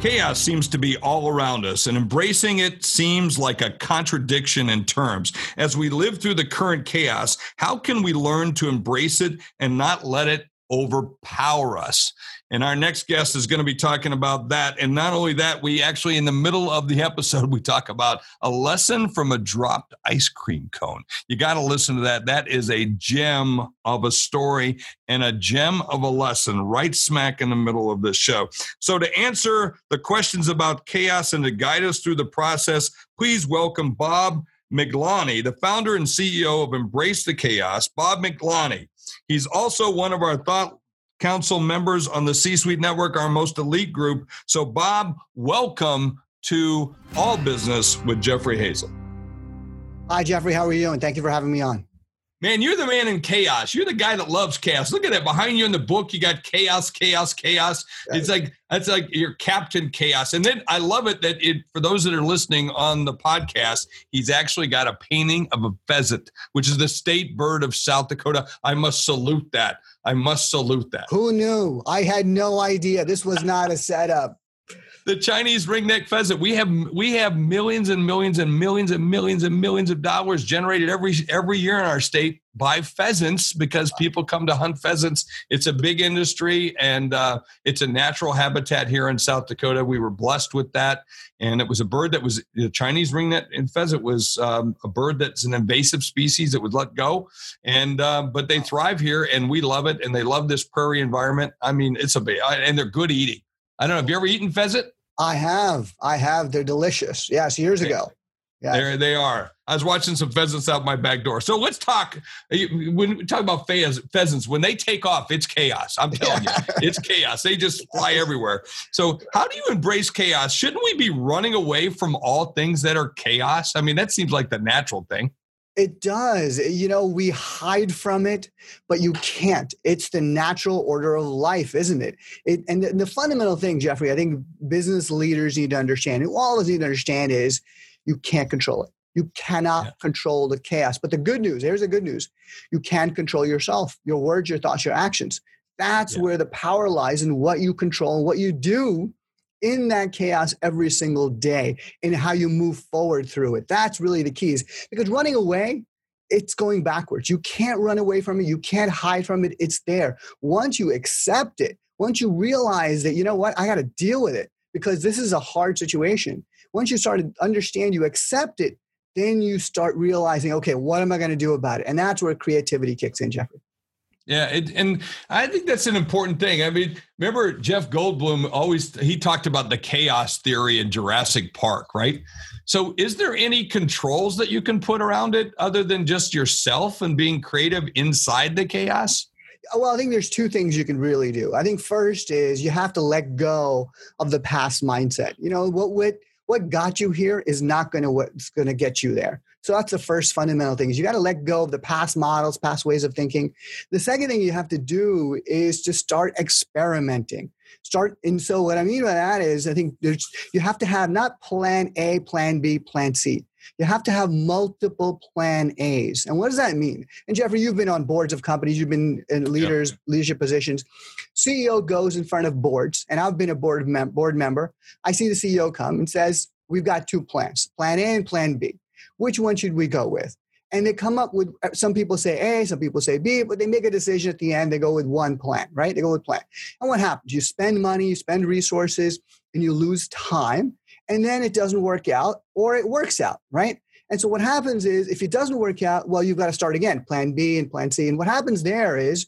Chaos seems to be all around us, and embracing it seems like a contradiction in terms. As we live through the current chaos, how can we learn to embrace it and not let it overpower us? And our next guest is going to be talking about that. And not only that, we actually, in the middle of the episode, we talk about a lesson from a dropped ice cream cone. You got to listen to that. That is a gem of a story and a gem of a lesson right smack in the middle of this show. So, to answer the questions about chaos and to guide us through the process, please welcome Bob Miglani, the founder and CEO of Embrace the Chaos. Bob Miglani. He's also one of our thought council members on the C Suite Network, our most elite group. So, Bob, welcome to All Business with Jeffrey Hazel. Hi, Jeffrey. How are you? And thank you for having me on. Man, you're the man in chaos. You're the guy that loves chaos. Look at that behind you in the book. You got chaos, chaos, chaos. It's like that's like your Captain Chaos. And then I love it that it for those that are listening on the podcast, he's actually got a painting of a pheasant, which is the state bird of South Dakota. I must salute that. I must salute that. Who knew? I had no idea. This was not a setup the Chinese ringneck pheasant. We have we have millions and millions and millions and millions and millions of dollars generated every every year in our state by pheasants because people come to hunt pheasants. It's a big industry and uh, it's a natural habitat here in South Dakota. We were blessed with that, and it was a bird that was the Chinese ringneck and pheasant was um, a bird that's an invasive species that was let go, and uh, but they thrive here and we love it and they love this prairie environment. I mean, it's a and they're good eating. I don't know. Have you ever eaten pheasant? I have. I have. They're delicious. Yes, years ago. Yes. There they are. I was watching some pheasants out my back door. So let's talk. Eh, when we talk about pheasants, when they take off, it's chaos. I'm telling you, it's chaos. They just fly everywhere. So, how do you embrace chaos? Shouldn't we be running away from all things that are chaos? I mean, that seems like the natural thing. It does. You know, we hide from it, but you can't. It's the natural order of life, isn't it? it and the, the fundamental thing, Jeffrey, I think business leaders need to understand, and all of us need to understand is you can't control it. You cannot yeah. control the chaos. But the good news, here's the good news you can control yourself, your words, your thoughts, your actions. That's yeah. where the power lies in what you control and what you do in that chaos every single day and how you move forward through it. That's really the keys. Because running away, it's going backwards. You can't run away from it. You can't hide from it. It's there. Once you accept it, once you realize that, you know what, I got to deal with it because this is a hard situation. Once you start to understand, you accept it, then you start realizing, okay, what am I going to do about it? And that's where creativity kicks in, Jeffrey. Yeah, it, and I think that's an important thing. I mean, remember Jeff Goldblum always he talked about the chaos theory in Jurassic Park, right? So, is there any controls that you can put around it other than just yourself and being creative inside the chaos? Well, I think there's two things you can really do. I think first is you have to let go of the past mindset. You know, what what what got you here is not going to what's going to get you there. So that's the first fundamental thing is you got to let go of the past models, past ways of thinking. The second thing you have to do is to start experimenting. Start and so what I mean by that is I think there's you have to have not plan A, plan B, plan C. You have to have multiple plan A's. And what does that mean? And Jeffrey, you've been on boards of companies, you've been in leaders, yep. leadership positions. CEO goes in front of boards, and I've been a board, mem- board member. I see the CEO come and says, We've got two plans, plan A and plan B. Which one should we go with? And they come up with uh, some people say A, some people say B, but they make a decision at the end. They go with one plan, right? They go with plan. And what happens? You spend money, you spend resources, and you lose time. And then it doesn't work out, or it works out, right? And so what happens is if it doesn't work out, well, you've got to start again, plan B and plan C. And what happens there is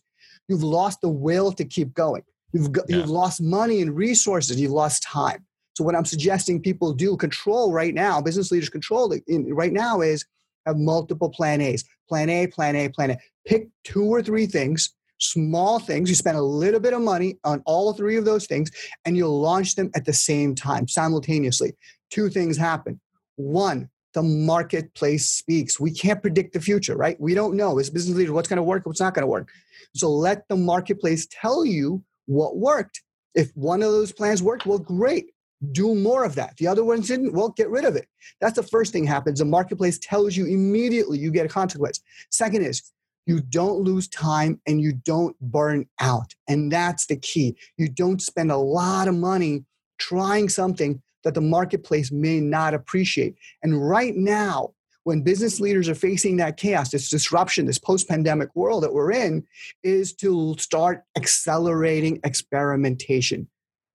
you've lost the will to keep going. You've, got, yeah. you've lost money and resources, you've lost time. So what I'm suggesting people do control right now, business leaders control in, right now is have multiple plan A's. Plan A, plan A, plan A. Pick two or three things, small things. You spend a little bit of money on all three of those things, and you'll launch them at the same time, simultaneously. Two things happen. One, the marketplace speaks. We can't predict the future, right? We don't know as business leaders what's going to work, what's not going to work. So let the marketplace tell you what worked. If one of those plans worked, well, great. Do more of that. The other ones didn't, well, get rid of it. That's the first thing happens. The marketplace tells you immediately you get a consequence. Second is you don't lose time and you don't burn out. And that's the key. You don't spend a lot of money trying something that the marketplace may not appreciate. And right now, when business leaders are facing that chaos, this disruption, this post pandemic world that we're in, is to start accelerating experimentation.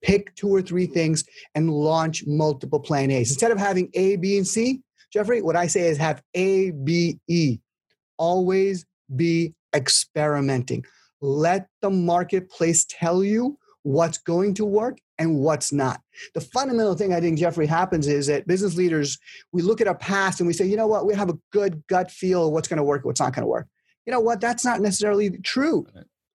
Pick two or three things and launch multiple plan A's. Instead of having A, B, and C, Jeffrey, what I say is have A, B, E. Always be experimenting. Let the marketplace tell you what's going to work and what's not. The fundamental thing I think, Jeffrey, happens is that business leaders, we look at our past and we say, you know what, we have a good gut feel of what's going to work, what's not going to work. You know what, that's not necessarily true.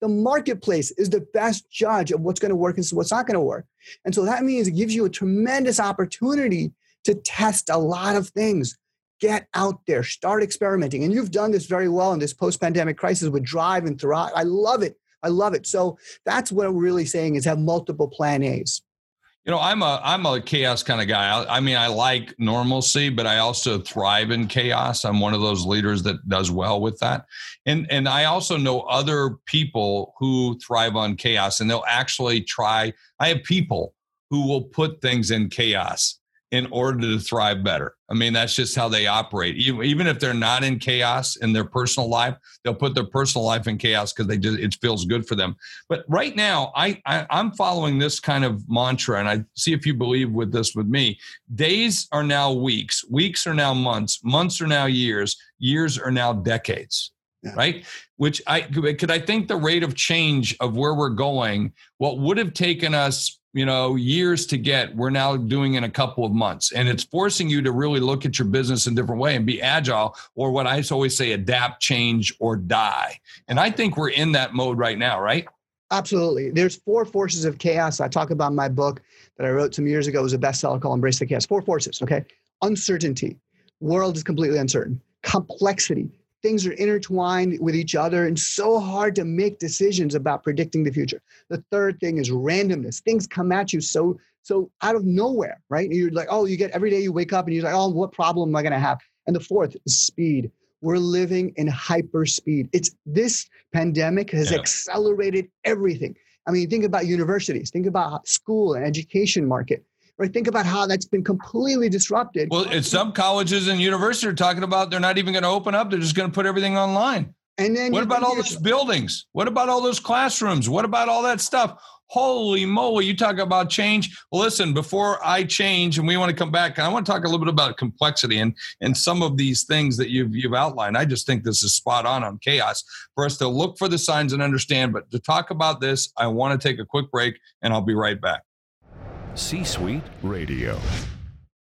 The marketplace is the best judge of what's going to work and what's not going to work. And so that means it gives you a tremendous opportunity to test a lot of things. Get out there, start experimenting. And you've done this very well in this post pandemic crisis with Drive and Thrive. I love it I love it. So that's what I'm really saying is have multiple plan A's. You know, I'm a I'm a chaos kind of guy. I, I, mean, I like normalcy, but I also thrive in chaos. I'm one of those leaders that does well with that. And and I also know other people who thrive on chaos and they'll actually try. I have people who will put things in chaos in order to thrive better. I mean, that's just how they operate. Even if they're not in chaos in their personal life, they'll put their personal life in chaos because they just it feels good for them. But right now, I, I I'm following this kind of mantra, and I see if you believe with this with me. Days are now weeks, weeks are now months, months are now years, years are now decades. Yeah. right which i could i think the rate of change of where we're going what would have taken us you know years to get we're now doing in a couple of months. And it's forcing you to really look at your business in a different way and be agile or what i always say adapt change or die. And i think we're in that mode right now right? Absolutely. There's four forces of chaos. I talk about in my book that i wrote some years ago it was a bestseller called embrace the chaos. Four forces okay? Uncertainty. World is completely uncertain. Complexity things are intertwined with each other and so hard to make decisions about predicting the future. The third thing is randomness. Things come at you so so out of nowhere, right? And you're like, oh, you get every day you wake up and you're like, oh, what problem am I going to have? And the fourth is speed. We're living in hyper speed. It's this pandemic has yeah. accelerated everything. I mean, think about universities, think about school and education market right? Think about how that's been completely disrupted. Well, it's some colleges and universities are talking about they're not even going to open up; they're just going to put everything online. And then what about all those buildings? What about all those classrooms? What about all that stuff? Holy moly, you talk about change. Well, listen, before I change, and we want to come back, I want to talk a little bit about complexity and, and some of these things that you've, you've outlined. I just think this is spot on on chaos for us to look for the signs and understand. But to talk about this, I want to take a quick break, and I'll be right back. C Suite Radio.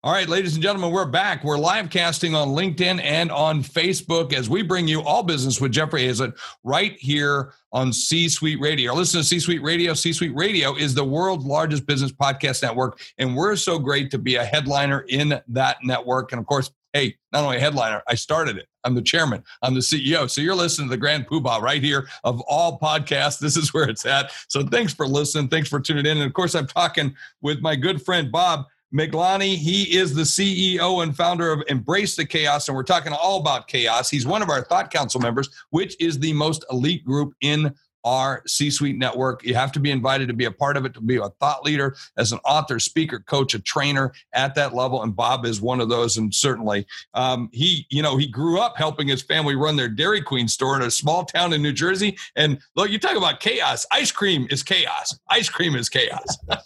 All right, ladies and gentlemen, we're back. We're live casting on LinkedIn and on Facebook as we bring you all business with Jeffrey Hayzlett right here on C Suite Radio. Listen to C Suite Radio. C Suite Radio is the world's largest business podcast network, and we're so great to be a headliner in that network. And of course, hey, not only a headliner, I started it. I'm the chairman. I'm the CEO. So you're listening to the Grand Poobah right here of all podcasts. This is where it's at. So thanks for listening. Thanks for tuning in. And of course, I'm talking with my good friend Bob Miglani. He is the CEO and founder of Embrace the Chaos, and we're talking all about chaos. He's one of our Thought Council members, which is the most elite group in our C suite network. You have to be invited to be a part of it, to be a thought leader, as an author, speaker, coach, a trainer at that level. And Bob is one of those. And certainly, um, he, you know, he grew up helping his family run their Dairy Queen store in a small town in New Jersey. And look, you talk about chaos. Ice cream is chaos. Ice cream is chaos.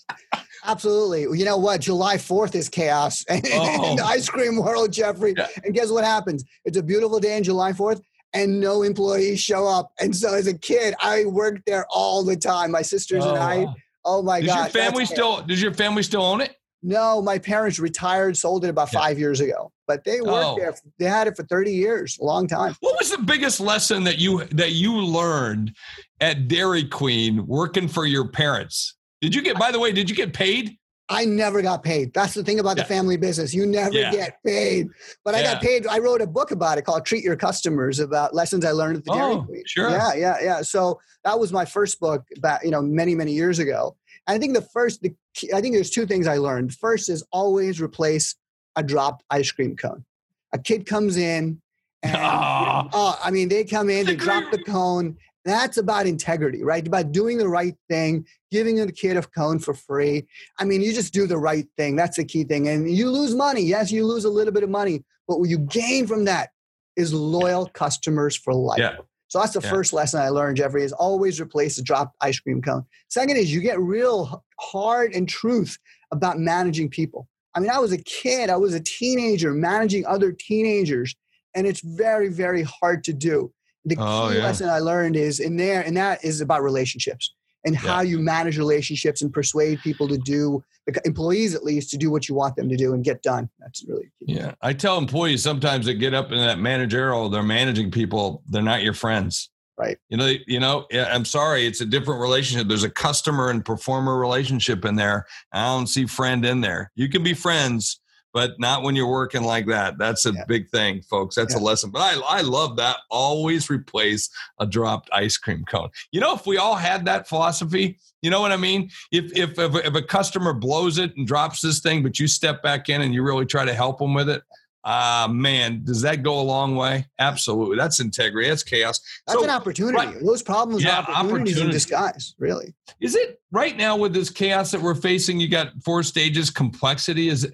Absolutely. You know what? July 4th is chaos oh. in the ice cream world, Jeffrey. Yeah. And guess what happens? It's a beautiful day in July 4th and no employees show up. And so as a kid, I worked there all the time. My sisters oh, and I. Oh my god! Does your family still? Does your family still own it? No, my parents retired, sold it about yeah. five years ago. But they worked oh. there. They had it for thirty years, a long time. What was the biggest lesson that you that you learned at Dairy Queen working for your parents? Did you get? By the way, did you get paid? I never got paid. That's the thing about Yeah. the family business. You never Yeah. get paid. But I got paid. I wrote a book about it called Treat Your Customers about lessons I learned at the Dairy Oh, Queen. sure. Yeah, yeah, yeah. So that was my first book back, you know, many, many years ago. And I think the first, the, key- I think there's two things I learned. First is always replace a dropped ice cream cone. A kid comes in and, Ah. oh, I mean, they come in, they drop the cone. That's about integrity, right? About doing the right thing, giving a kid a cone for free. I mean, you just do the right thing. That's the key thing. And you lose money. Yes, you lose a little bit of money, but what you gain from that is loyal customers for life. Yeah. So that's the Yeah. first lesson I learned, Jeffrey, is always replace the dropped ice cream cone. Second is you get real hard and truth about managing people. I mean, I was a kid, I was a teenager managing other teenagers, and it's very, very hard to do. The oh, key Oh, yeah. lesson I learned is in there, and that is about relationships and how you manage relationships and persuade people to do, the employees at least, to do what you want them to do and get done. That's really key. Yeah. I tell employees sometimes that get up in that managerial, they're managing people, they're not your friends. Right. You know, you know, I'm sorry, it's a different relationship. There's a customer and performer relationship in there. I don't see friend in there. You can be friends, but not when you're working like that. That's a Yeah. big thing, folks. That's a lesson. But I, I love that. Always replace a dropped ice cream cone. You know, if we all had that philosophy, you know what I mean? If if if, if a customer blows it and drops this thing, but you step back in and you really try to help them with it, ah man, does that go a long way? Absolutely. That's integrity. That's chaos. That's So, an opportunity. right. Those problems Yeah, are opportunities in disguise, really. Is it right now with this chaos that we're facing? You got four stages. Complexity is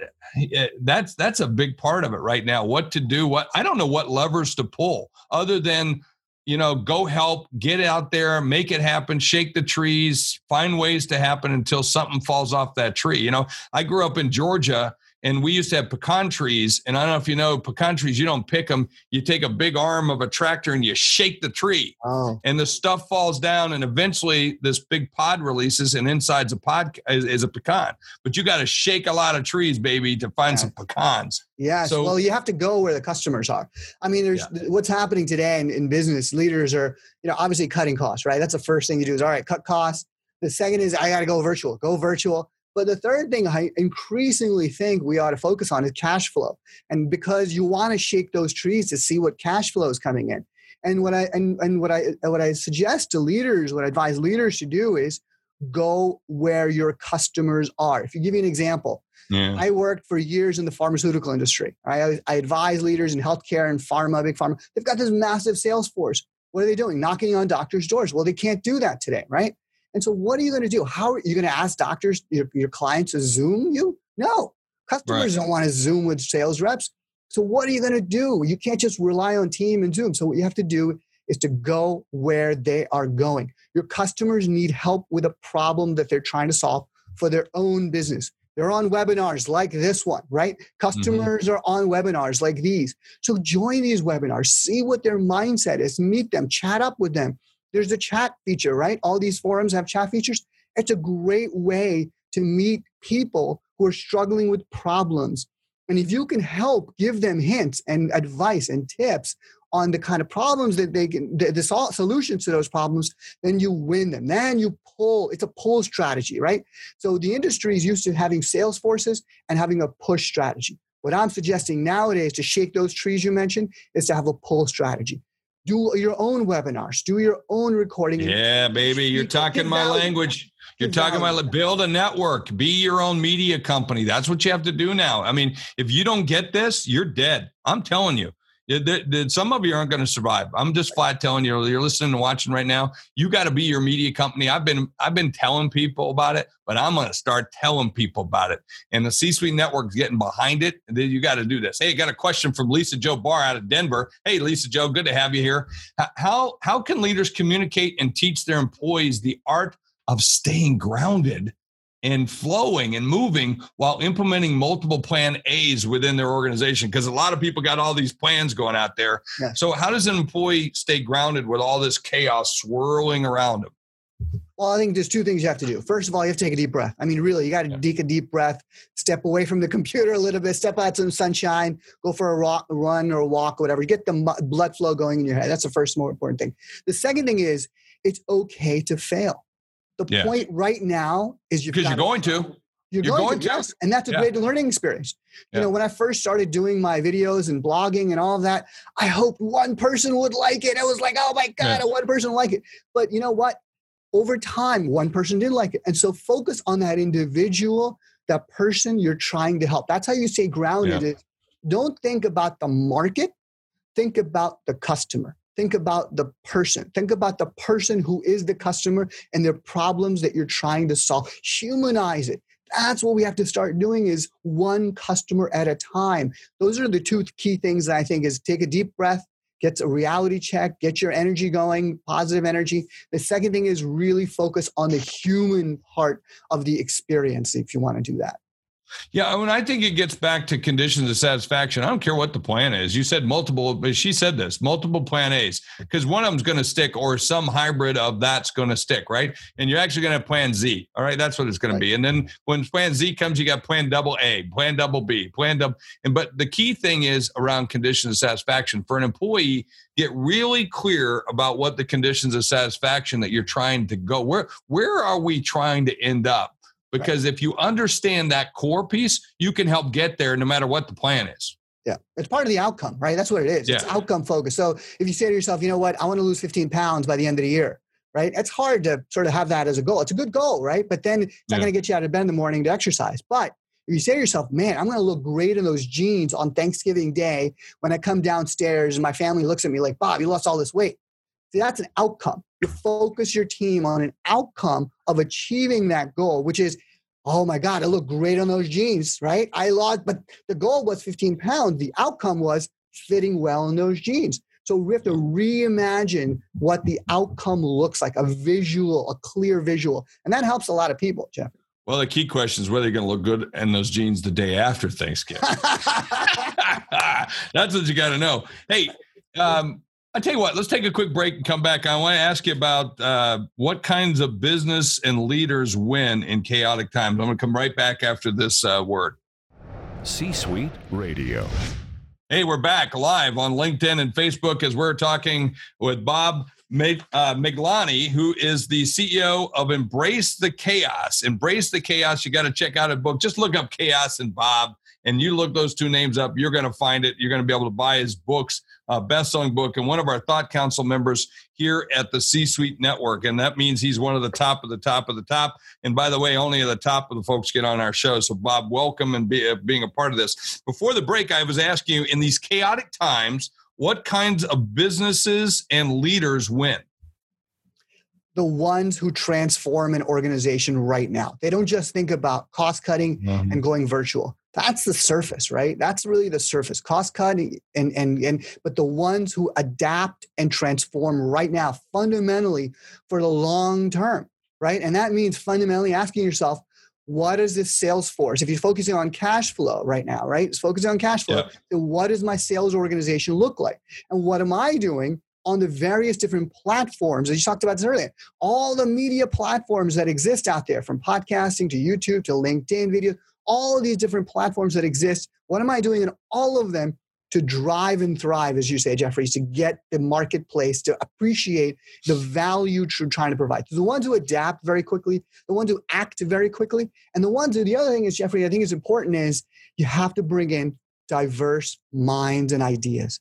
eh, that's that's a big part of it right now. What to do? What I don't know what levers to pull other than you know go help, get out there, make it happen, shake the trees, find ways to happen until something falls off that tree. You know, I grew up in Georgia. And we used to have pecan trees. And I don't know if you know, pecan trees, you don't pick them. You take a big arm of a tractor and you shake the tree Oh, and the stuff falls down and eventually this big pod releases and inside's a pod is, is a pecan but you got to shake a lot of trees baby to find Yeah. some pecans yes. So- well, you have to go where the customers are. I mean, there's what's happening today in, in business. Leaders are, you know, obviously cutting costs, right? That's the first thing you do is all right, cut costs. The second is I got to go virtual, go virtual. But the third thing I increasingly think we ought to focus on is cash flow. And because you want to shake those trees to see what cash flow is coming in. And what I and, and what I what I suggest to leaders, what I advise leaders to do is go where your customers are. If you give you an example, yeah I worked for years in the pharmaceutical industry. I, I advise leaders in healthcare and pharma, big pharma. They've got this massive sales force. What are they doing? Knocking on doctors' doors. Well, they can't do that today, right? And so, what are you going to do? How are you going to ask doctors, your, your clients, to Zoom you? No, customers don't want to Zoom with sales reps. So, what are you going to do? You can't just rely on Team and Zoom. So, what you have to do is to go where they are going. Your customers need help with a problem that they're trying to solve for their own business. They're on webinars like this one, right? Mm-hmm. Customers are on webinars like these. So join these webinars, see what their mindset is, meet them, chat up with them. There's a chat feature, right? All these forums have chat features. It's a great way to meet people who are struggling with problems. And if you can help give them hints and advice and tips on the kind of problems that they can, the, the sol- solutions to those problems, then you win them. Then you pull, it's a pull strategy, right? So the industry is used to having sales forces and having a push strategy. What I'm suggesting nowadays to shake those trees you mentioned is to have a pull strategy. Do your own webinars, do your own recording. yeah baby you're talking my value. language. You're talking value. about build a network. Be your own media company. That's what you have to do now. I mean if you don't get this you're dead. I'm telling you. Yeah, there- there- some of you aren't going to survive. I'm just flat telling you. You're listening and watching right now. You got to be your media company. I've been I've been telling people about it, but I'm going to start telling people about it. And the C-suite network's getting behind it. And then you got to do this. Hey, I got a question from Lisa Joe Barr out of Denver. Hey, Lisa Joe, good to have you here. How how can leaders communicate and teach their employees the art of staying grounded? And flowing and moving while implementing multiple plan A's within their organization. Because a lot of people got all these plans going out there. Yeah. So, how does an employee stay grounded with all this chaos swirling around them? Well, I think there's two things you have to do. First of all, you have to take a deep breath. I mean, really, you got to Yeah. take a deep breath, step away from the computer a little bit, step out some sunshine, go for a ro- run or walk or whatever. Get the blood flow going in your head. That's the first more important thing. The second thing is it's okay to fail. The Yeah. point right now is you've Because you're going to. You're, You're going, going, to, yes. And that's a yeah. great learning experience. You yeah. know, when I first started doing my videos and blogging and all of that, I hoped one person would like it. I was like, oh my God, yeah. one person would like it. But you know what? Over time, one person did like it. And so focus on that individual, that person you're trying to help. That's how you stay grounded. Yeah. Don't think about the market, think about the customer. Think about the person. Think about the person who is the customer and their problems that you're trying to solve. Humanize it that's what we have to start doing is one customer at a time those are the two key things that i think is take a deep breath get a reality check get your energy going positive energy the second thing is really focus on the human part of the experience if you want to do that yeah, I mean, I think it gets back to conditions of satisfaction. I don't care what the plan is. You said multiple, but she said this multiple plan A's because one of them's going to stick or some hybrid of that's going to stick, right? And you're actually going to have plan Z. All right, that's what it's going right. to be. And then when plan Z comes, you got plan double A, plan double B, plan double. And but the key thing is around conditions of satisfaction for an employee. Get really clear about what the conditions of satisfaction that you're trying to go. Where where are we trying to end up? Because right. if you understand that core piece, you can help get there no matter what the plan is. Yeah, it's part of the outcome, right? That's what it is. Yeah. It's outcome focused. So if you say to yourself, you know what, I want to lose 15 pounds by the end of the year, right? It's hard to sort of have that as a goal. It's a good goal, right? But then it's not yeah. going to get you out of bed in the morning to exercise. But if you say to yourself, man, I'm going to look great in those jeans on Thanksgiving Day when I come downstairs and my family looks at me like, Bob, you lost all this weight. See, that's an outcome. You focus your team on an outcome of achieving that goal, which is, oh my God, I look great on those jeans, right? I lost, but the goal was 15 pounds. The outcome was fitting well in those jeans. So we have to reimagine what the outcome looks like, a visual, a clear visual. And that helps a lot of people, Jeff. Well, the key question is whether you're going to look good in those jeans the day after Thanksgiving. That's what you got to know. Hey, um, I tell you what, let's take a quick break and come back. I want to ask you about uh, what kinds of business and leaders win in chaotic times. I'm going to come right back after this uh, word. C Suite Radio. Hey, we're back live on LinkedIn and Facebook as we're talking with Bob uh, who is the CEO of Embrace the Chaos. Embrace the Chaos. You got to check out a book. Just look up Chaos and Bob and you look those two names up, you're going to find it. You're going to be able to buy his books, uh, best-selling book, and one of our Thought Council members here at the C-Suite Network, and that means he's one of the top of the top of the top. And by the way, only the top of the folks get on our show. So, Bob, welcome and be, uh, being a part of this. Before the break, I was asking you in these chaotic times, what kinds of businesses and leaders win? the ones who transform an organization right now. They don't just think about cost cutting mm-hmm. and going virtual that's the surface right? That's really the surface. Cost cutting and and and but the ones who adapt and transform right now fundamentally for the long term right? And that means fundamentally asking yourself what is this sales force? If you're focusing on cash flow right now right? It's focusing on cash flow. Yeah. what does my sales organization look like? And what am i doing on the various different platforms. As you talked about this earlier, all the media platforms that exist out there, from podcasting to YouTube to LinkedIn videos, all of these different platforms that exist. What am I doing in all of them to drive and thrive, as you say, Jeffrey, to get the marketplace to appreciate the value you're trying to provide? The ones who adapt very quickly, the ones who act very quickly, and the ones who, the other thing is, Jeffrey, I think is important is you have to bring in diverse minds and ideas.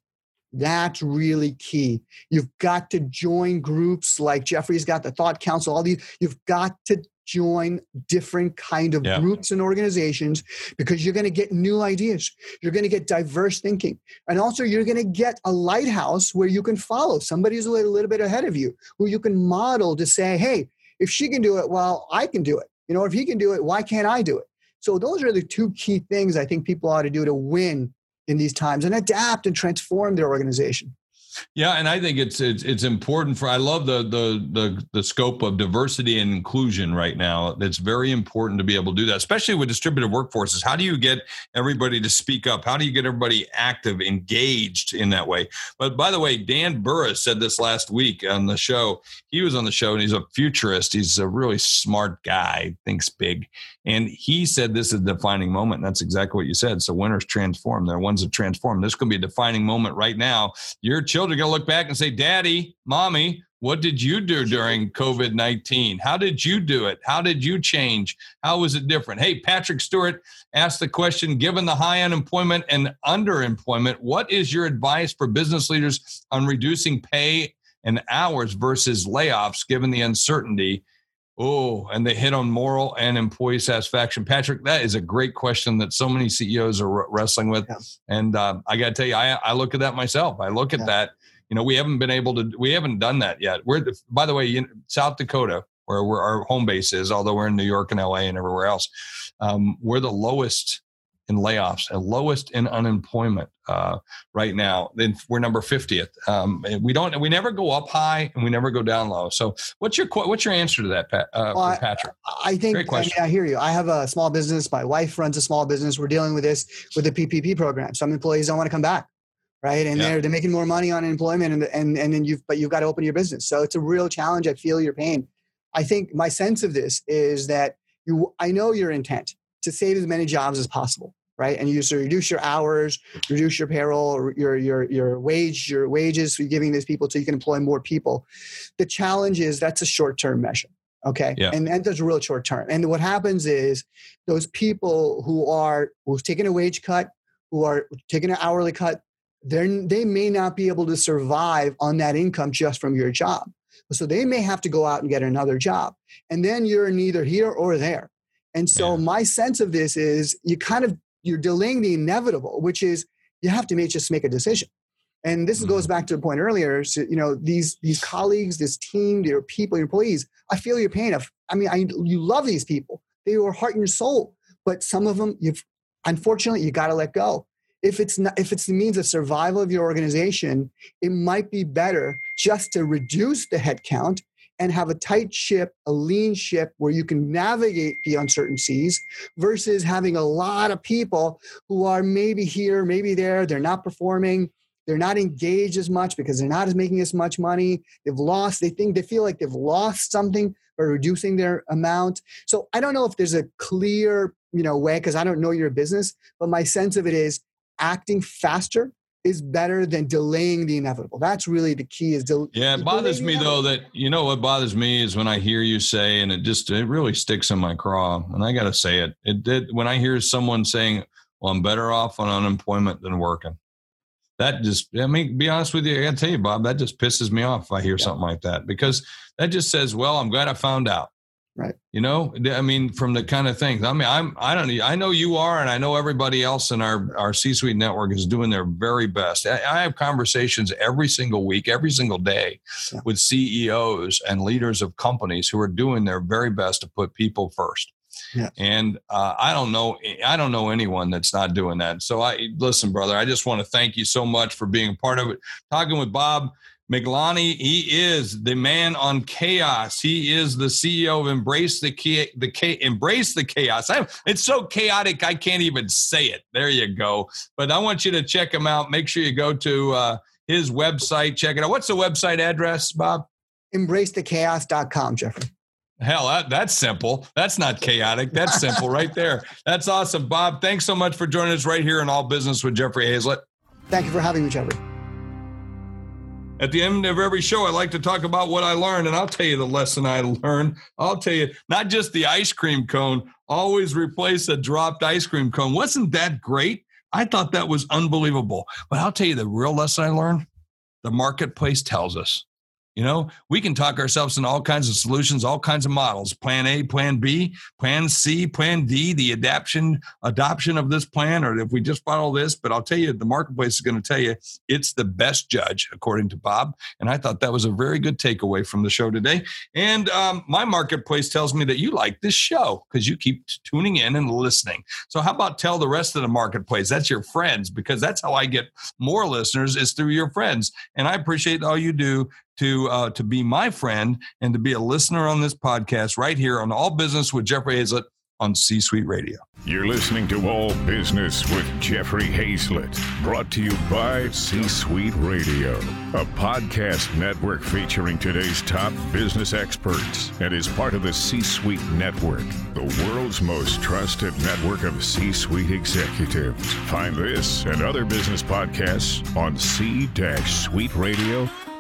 That's really key. You've got to join groups like Jeffrey's got the Thought Council, all these. You've got to join different kind of yeah. groups and organizations because you're going to get new ideas. You're going to get diverse thinking. And also you're going to get a lighthouse where you can follow. Somebody who's a little, little bit ahead of you who you can model to say hey if she can do it well i can do it. You know if he can do it why can't i do it? So those are the two key things i think people ought to do to win in these times and adapt and transform their organization yeah, and I think it's it's it's important for. I love the the the the scope of diversity and inclusion right now. It's very important to be able to do that, especially with distributed workforces. How do you get everybody to speak up? How do you get everybody active, engaged in that way? But by the way, Dan Burrus said this last week on the show. He was on the show, and he's a futurist. He's a really smart guy, thinks big, and he said this is a defining moment. That's exactly what you said. So winners transform. They're ones that transform. This could be a defining moment right now. Your children children are going to look back and say, Daddy, Mommy, What did you do during COVID 19? How did you do it? How did you change? How was it different? Hey, Patrick Stewart asked the question given the high unemployment and underemployment, what is your advice for business leaders on reducing pay and hours versus layoffs given the uncertainty? Oh, and they hit on moral and employee satisfaction. Patrick, that is a great question that so many CEOs are wrestling with. Yeah. And uh, I got to tell you, I, I look at that myself. I look at yeah. that you know, we haven't been able to, we haven't done that yet. We're, by the way, in South Dakota, where our home base is, although we're in New York and LA and everywhere else, um, we're the lowest in layoffs and lowest in unemployment uh, right now. Then we're number 50th. Um, we don't, we never go up high and we never go down low. So what's your, what's your answer to that, Pat, uh, well, Patrick? I, I think, I, mean, I hear you. I have a small business. My wife runs a small business. We're dealing with this with the PPP program. Some employees don't want to come back right? And yeah. they're they're making more money on employment, and and and then you've but you've got to open your business. So it's a real challenge. I feel your pain. I think my sense of this is that you. I know your intent to save as many jobs as possible, right? And you so reduce your hours, reduce your payroll, your your your wage, your wages. So you're giving these people so you can employ more people. The challenge is that's a short term measure. Okay. Yeah. And, and that's a real short term. And what happens is those people who are who've taken a wage cut, who are taking an hourly cut, they they may not be able to survive on that income just from your job. So they may have to go out and get another job. And then you're neither here or there. And so yeah. my sense of this is you kind of you're delaying the inevitable, which is you have to make just make a decision. And this mm-hmm. goes back to the point earlier. So, you know, these these colleagues, this team, your people, your employees. I feel your pain. Of, I mean, I, you love these people. They are heart and soul. But some of them, you've unfortunately you got to let go if it's not if it's the means of survival of your organization it might be better just to reduce the headcount and have a tight ship a lean ship where you can navigate the uncertain seas versus having a lot of people who are maybe here maybe there they're not performing they're not engaged as much because they're not as making as much money they've lost they think they feel like they've lost something by reducing their amount. So i don't know if there's a clear you know way because i don't know your business but my sense of it is acting faster is better than delaying the inevitable. That's really the key. Is del- yeah, it bothers me though that you know what bothers me is when I hear you say, and it just it really sticks in my craw, and I got to say it. It did when I hear someone saying, "Well, I'm better off on unemployment than working." That just, I mean, be honest with you, I got to tell you, Bob, that just pisses me off if I hear yeah. something like that because that just says, "Well, I'm glad I found out." Right. You know, I mean, from the kind of things. I mean, I'm, I don't, I know you are, and I know everybody else in our our C-suite network is doing their very best. I, I have conversations every single week, every single day, yeah. with CEOs and leaders of companies who are doing their very best to put people first. Yeah. And uh, I don't know, I don't know anyone that's not doing that. So I listen, brother. I just want to thank you so much for being a part of it. Talking with Bob Miglani, he is the man on chaos. He is the CEO of Embrace the the Embrace the Chaos. I, it's so chaotic I can't even say it. There you go. But I want you to check him out. Make sure you go to uh, his website. Check it out. What's the website address, Bob? EmbraceTheChaos.com, Jeffrey. Hell, that, that's simple. That's not chaotic. That's simple right there. That's awesome. Bob, thanks so much for joining us right here in All Business with Jeffrey Hayzlett. Thank you for having me, Jeffrey. At the end of every show, I like to talk about what I learned, and I'll tell you the lesson I learned. I'll tell you not just the ice cream cone, always replace a dropped ice cream cone. Wasn't that great? I thought that was unbelievable. But I'll tell you the real lesson I learned the marketplace tells us you know, we can talk ourselves into all kinds of solutions, all kinds of models. Plan A, Plan B, Plan C, Plan D, the adaption adoption of this plan, or if we just follow this. But I'll tell you, the marketplace is going to tell you it's the best judge, according to Bob. And I thought that was a very good takeaway from the show today. And um, my marketplace tells me that you like this show because you keep tuning in and listening. So how about tell the rest of the marketplace? That's your friends because that's how I get more listeners is through your friends. And I appreciate all you do to uh, to be my friend and to be a listener on this podcast right here on All Business with Jeffrey Hayzlett on C Suite Radio. You're listening to All Business with Jeffrey Hayzlett, brought to you by C Suite Radio, a podcast network featuring today's top business experts and is part of the C Suite Network, the world's most trusted network of C Suite executives. Find this and other business podcasts on